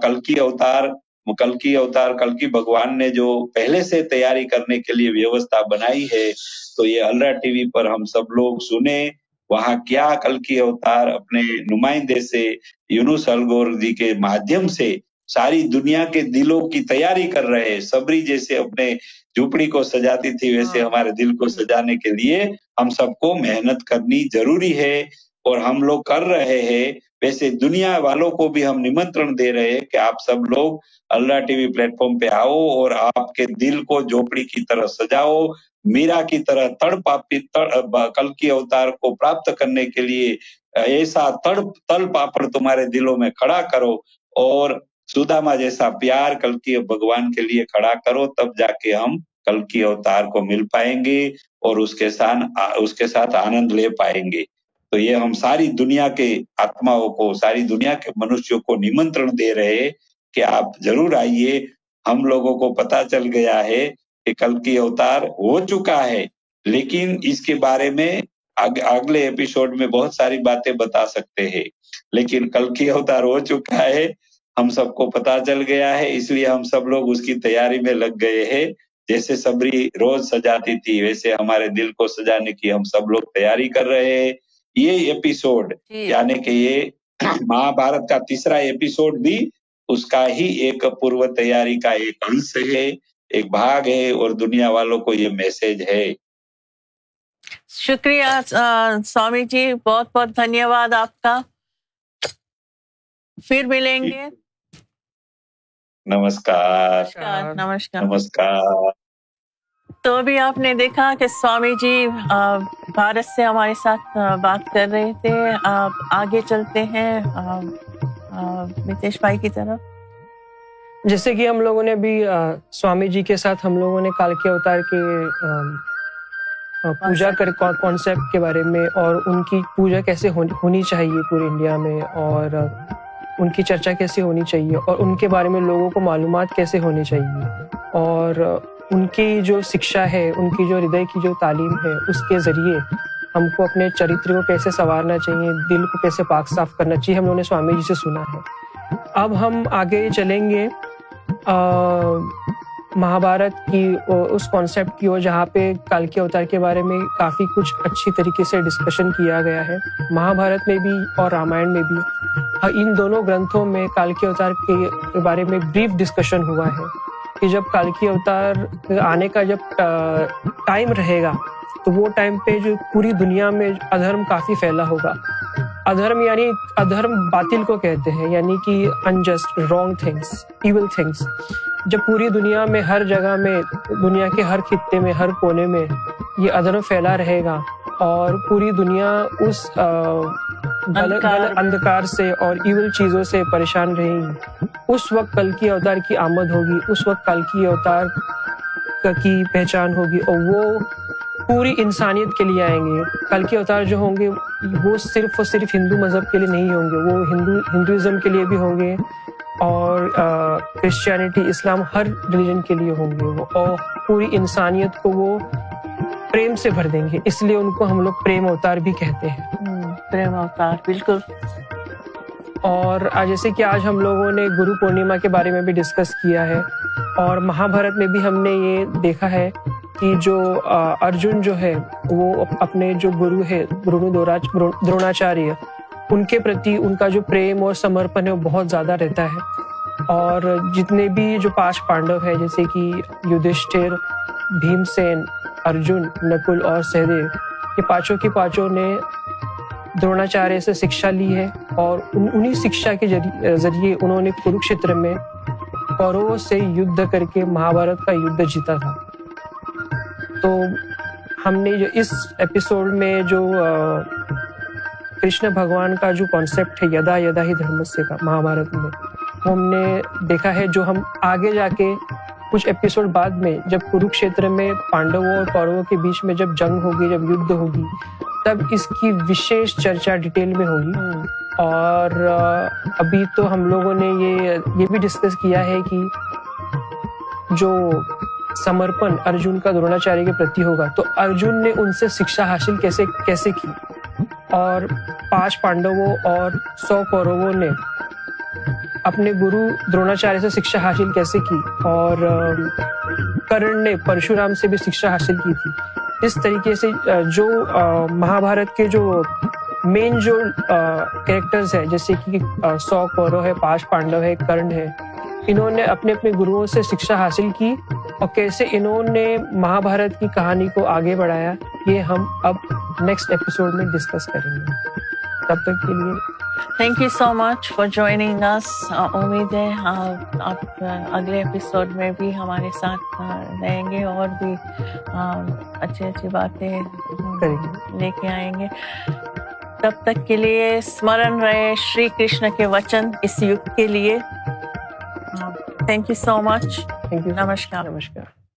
کل کی اوتار کلکی اوتار کلکی بھگوان نے جو پہلے سے تیاری کرنے کے لیے ویوستھا بنائی ہے تو یہ الرا ٹی وی پر ہم سب لوگ سنیں وہاں کیا کلکی اوتار اپنے نمائندے سے یونس الگور جی کے مادھیم سے ساری دنیا کے دلوں کی تیاری کر رہے سبری جیسے اپنے جھوپڑی کو سجاتی تھی ویسے ہاں۔ ہمارے دل کو سجانے کے لیے ہم سب کو محنت کرنی ضروری ہے اور ہم لوگ کر رہے ہیں۔ ویسے دنیا والوں کو بھی ہم نمنترن دے رہے ہیں کہ آپ سب لوگ Allah T V plate form پہ آؤ اور آپ کے دل کو جھوپڑی کی طرح سجاؤ، میرا کی طرح تڑپ آپ کل کی اوتار کو پراپت کرنے کے لیے ایسا تڑپ تل پاپڑ تمہارے دلوں میں کھڑا کرو اور سوداما جیسا پیار کل کی بھگوان کے لیے کھڑا کرو، تب جا کے ہم کل کی اوتار کو مل پائیں گے اور اس کے ساتھ اس کے ساتھ آنند لے پائیں گے۔ تو یہ ہم ساری دنیا کے آتماؤں کو، ساری دنیا کے منشیوں کو نمنترن دے رہے کہ آپ ضرور آئیے۔ ہم لوگوں کو پتا چل گیا ہے کہ کل کی اوتار ہو چکا ہے۔ لیکن اس کے بارے میں اگلے ایپیسوڈ میں بہت ساری باتیں بتا سکتے ہیں۔ لیکن کل کی اوتار ہو چکا ہے، ہم سب کو پتا چل گیا ہے۔ اس لیے ہم سب لوگ اس کی تیاری میں لگ گئے ہیں۔ جیسے سبری روز سجاتی تھی، ویسے ہمارے دل کو سجانے کی ہم سب لوگ تیاری کر رہے ہیں۔ یہ ایپیسوڈ جی۔ یعنی کہ یہ مہا بھارت کا تیسرا ایپیسوڈ بھی اس کا ہی ایک پورو تیاری کا ایک انش ہے ایک بھاگ ہے اور دنیا والوں کو یہ میسج ہے۔ شکریہ سوامی جی بہت بہت دھنیہ واد آپ کا۔ پھر ملیں گے۔ نمسکار نمسکار۔ نمسکار۔ تو ابھی آپ نے دیکھا کہ سوامی جی بھارت سے ہمارے ساتھ بات کر رہے تھے۔ آپ آگے چلتے ہیں نتیش بھائی کی طرف۔ جیسے کہ ہم لوگوں نے بھی سوامی جی کے ساتھ ہم لوگوں نے کالکیا اوتار کے پوجا کر کانسیپٹ کے بارے میں اور ان کی پوجا کیسے ہونی چاہیے پورے انڈیا میں اور ان کی چرچا کیسے ہونی چاہیے اور ان کے بارے میں لوگوں کو معلومات کیسے ہونی چاہیے اور ان کی جو شکشا ہے، ان کی جو ہردے کی جو تعلیم ہے، اس کے ذریعے ہم کو اپنے چرتر کو کیسے سنوارنا چاہیے، دل کو کیسے پاک صاف کرنا چاہیے، ہم لوگوں نے سوامی جی سے سنا ہے۔ اب ہم آگے چلیں گے مہا بھارت کی اس کانسیپٹ کی اور جہاں پہ کال کے اوتار کے بارے میں کافی کچھ اچھی طریقے سے ڈسکشن کیا گیا ہے۔ مہا بھارت میں بھی اور رامائن میں بھی۔ ان دونوں گرنتھوں میں کال کے اوتار کے بارے میں بریف ڈسکشن ہوا ہے۔ کہ جب کالکی اوتار آنے کا جب ٹائم رہے گا، تو وہ ٹائم پہ جو پوری دنیا میں ادھرم کافی پھیلا ہوگا۔ ادھرم یعنی ادھرم باطل کو کہتے ہیں یعنی کہ ingest wrong things evil things جب پوری دنیا میں، ہر جگہ میں، دنیا کے ہر خطے میں، ہر کونے میں یہ ادھرم پھیلا رہے گا اور پوری دنیا اس اندھکار سے اور ایول چیزوں سے پریشان رہیں گی۔ اس وقت کلکی اوتار کی آمد ہوگی اس وقت کلکی اوتار کی پہچان ہوگی اور وہ پوری انسانیت کے لیے آئیں گے۔ کلکی اوتار جو ہوں گے وہ صرف اور صرف ہندو مذہب کے لیے نہیں ہوں گے وہ ہندو ہندوازم کے لیے بھی ہوں گے اور کرسچینٹی اسلام ہر ریلیجن کے لیے ہوں گے وہ۔ اور پوری انسانیت کو وہ پریم سے بھر دیں گے۔ اس لیے ان کو ہم لوگ پریم اوتار بھی کہتے ہیں۔ پریم اوتار بالکل۔ اور جیسے کہ آج ہم لوگوں نے گرو پورنیما کے بارے میں بھی ڈسکس کیا ہے، اور مہا بھارت میں بھی ہم نے یہ دیکھا ہے کہ جو ارجن جو ہے، وہ اپنے جو گرو ہے دروناچاریہ، ان کے پرتی ان کا جو پریم اور سمرپن ہے، وہ بہت زیادہ رہتا ہے۔ اور جتنے بھی جو پانچ پانڈو ہے جیسے کہ یدھشٹھر بھیم سین ارجن، نکل اور سہدیو، یہ پانچوں کی پانچوں نے دروناچاریہ سے سکشا لی ہے اور انہی سکشا کے ذریعے انہوں نے کروکشتر میں کورو سے یدھ کر مہا بھارت کا یدھ جیتا تھا تو ہم نے اس ایپیسوڈ میں جو کرشن بھگوان کا جو کانسیپٹ ہے یدا یدا ہی دھرم سے کا مہا بارت میں ہم نے دیکھا ہے جو ہم آگے جا کے کچھ ایپیسوڈ بعد میں جب کاروکش میں پانڈو اور کورو کے بیچ میں جب جنگ ہوگی جب یدھ ہوگی تب اس کی وشیش چرچا ڈیٹیل میں ہوگی۔ ہاں۔ اور ابھی تو ہم لوگوں نے یہ یہ بھی ڈسکس کیا ہے کہ جو سمرپن ارجن کا دروناچاریہ کے پرتی ہوگا تو ارجن نے ان سے شکشا حاصل کیسے کیسے کی؟ اور پانچ پانڈووں اور سو کورو نے اپنے گرو دروناچاریہ سے شکشا حاصل کیسے کی؟ اور کرن نے پرشورام سے بھی شکشا حاصل کی تھی۔ اس طریقے سے جو مہا بھارت کے جو مین جو کریکٹرز ہیں، جیسے کہ سو کورو ہے، پاش پانڈو ہے کرن ہے، انہوں نے اپنے اپنے گروؤں سے شکشا حاصل کی اور کیسے انہوں نے مہا بھارت کی کہانی کو آگے بڑھایا، یہ ہم اب نیکسٹ ایپیسوڈ میں ڈسکس کریں گے۔ تب تک کے لیے thank you so much for joining اس امید ہے آپ اگلے ایپیسوڈ میں بھی ہمارے ساتھ رہیں گے اور بھی اچھی اچھی باتیں لے کے آئیں گے تب تک کے لیے سمرن رہے شری کرشن کے وچن اس یوگ کے لیے thank you so much namaskar namaskar